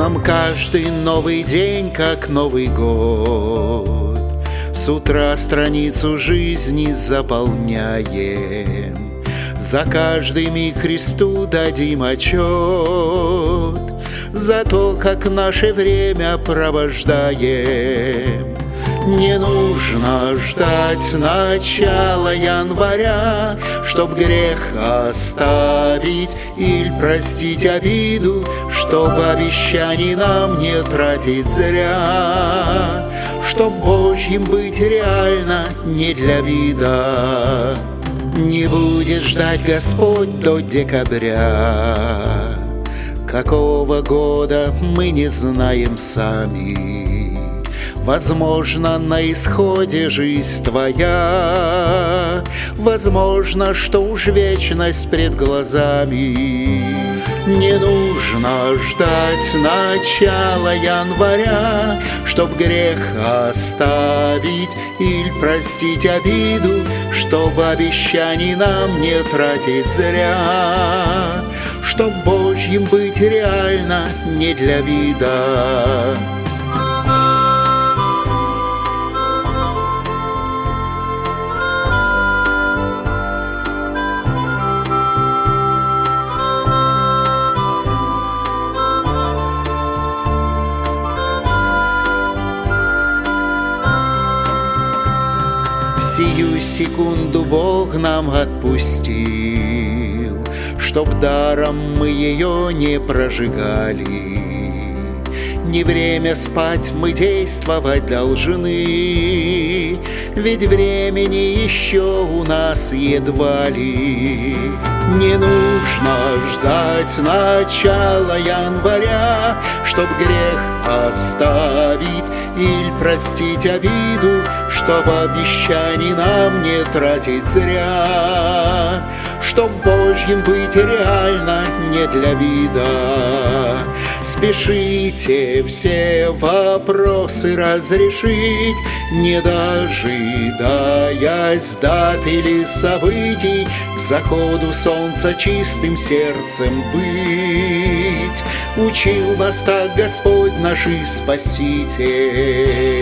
Нам каждый новый день, как Новый год. С утра страницу жизни заполняем. За каждый миг Христу дадим отчет. За то, как наше время провождаем не нужно ждать начала января, Чтоб грех оставить или простить обиду, Чтоб обещаний нам не тратить зря, Чтоб Божьим быть реально не для вида. Не будет ждать Господь до декабря, Какого года мы не знаем сами. Возможно, на исходе жизнь твоя, Возможно, что уж вечность пред глазами. Не нужно ждать начала января, Чтоб грех оставить или простить обиду, Чтоб обещаний нам не тратить зря, Чтоб Божьим быть реально не для вида. Сию секунду Бог нам отпустил, Чтоб даром мы ее не прожигали. Не время спать, мы действовать должны, Ведь времени еще у нас едва ли. Не нужно ждать начала января, Чтоб грех оставить или простить обиду, Чтоб обещаний нам не тратить зря, Чтоб Божьим быть реально не для вида. Спешите все вопросы разрешить, Не дожидаясь дат или событий, К заходу солнца чистым сердцем быть. Учил вас так Господь наш Спаситель.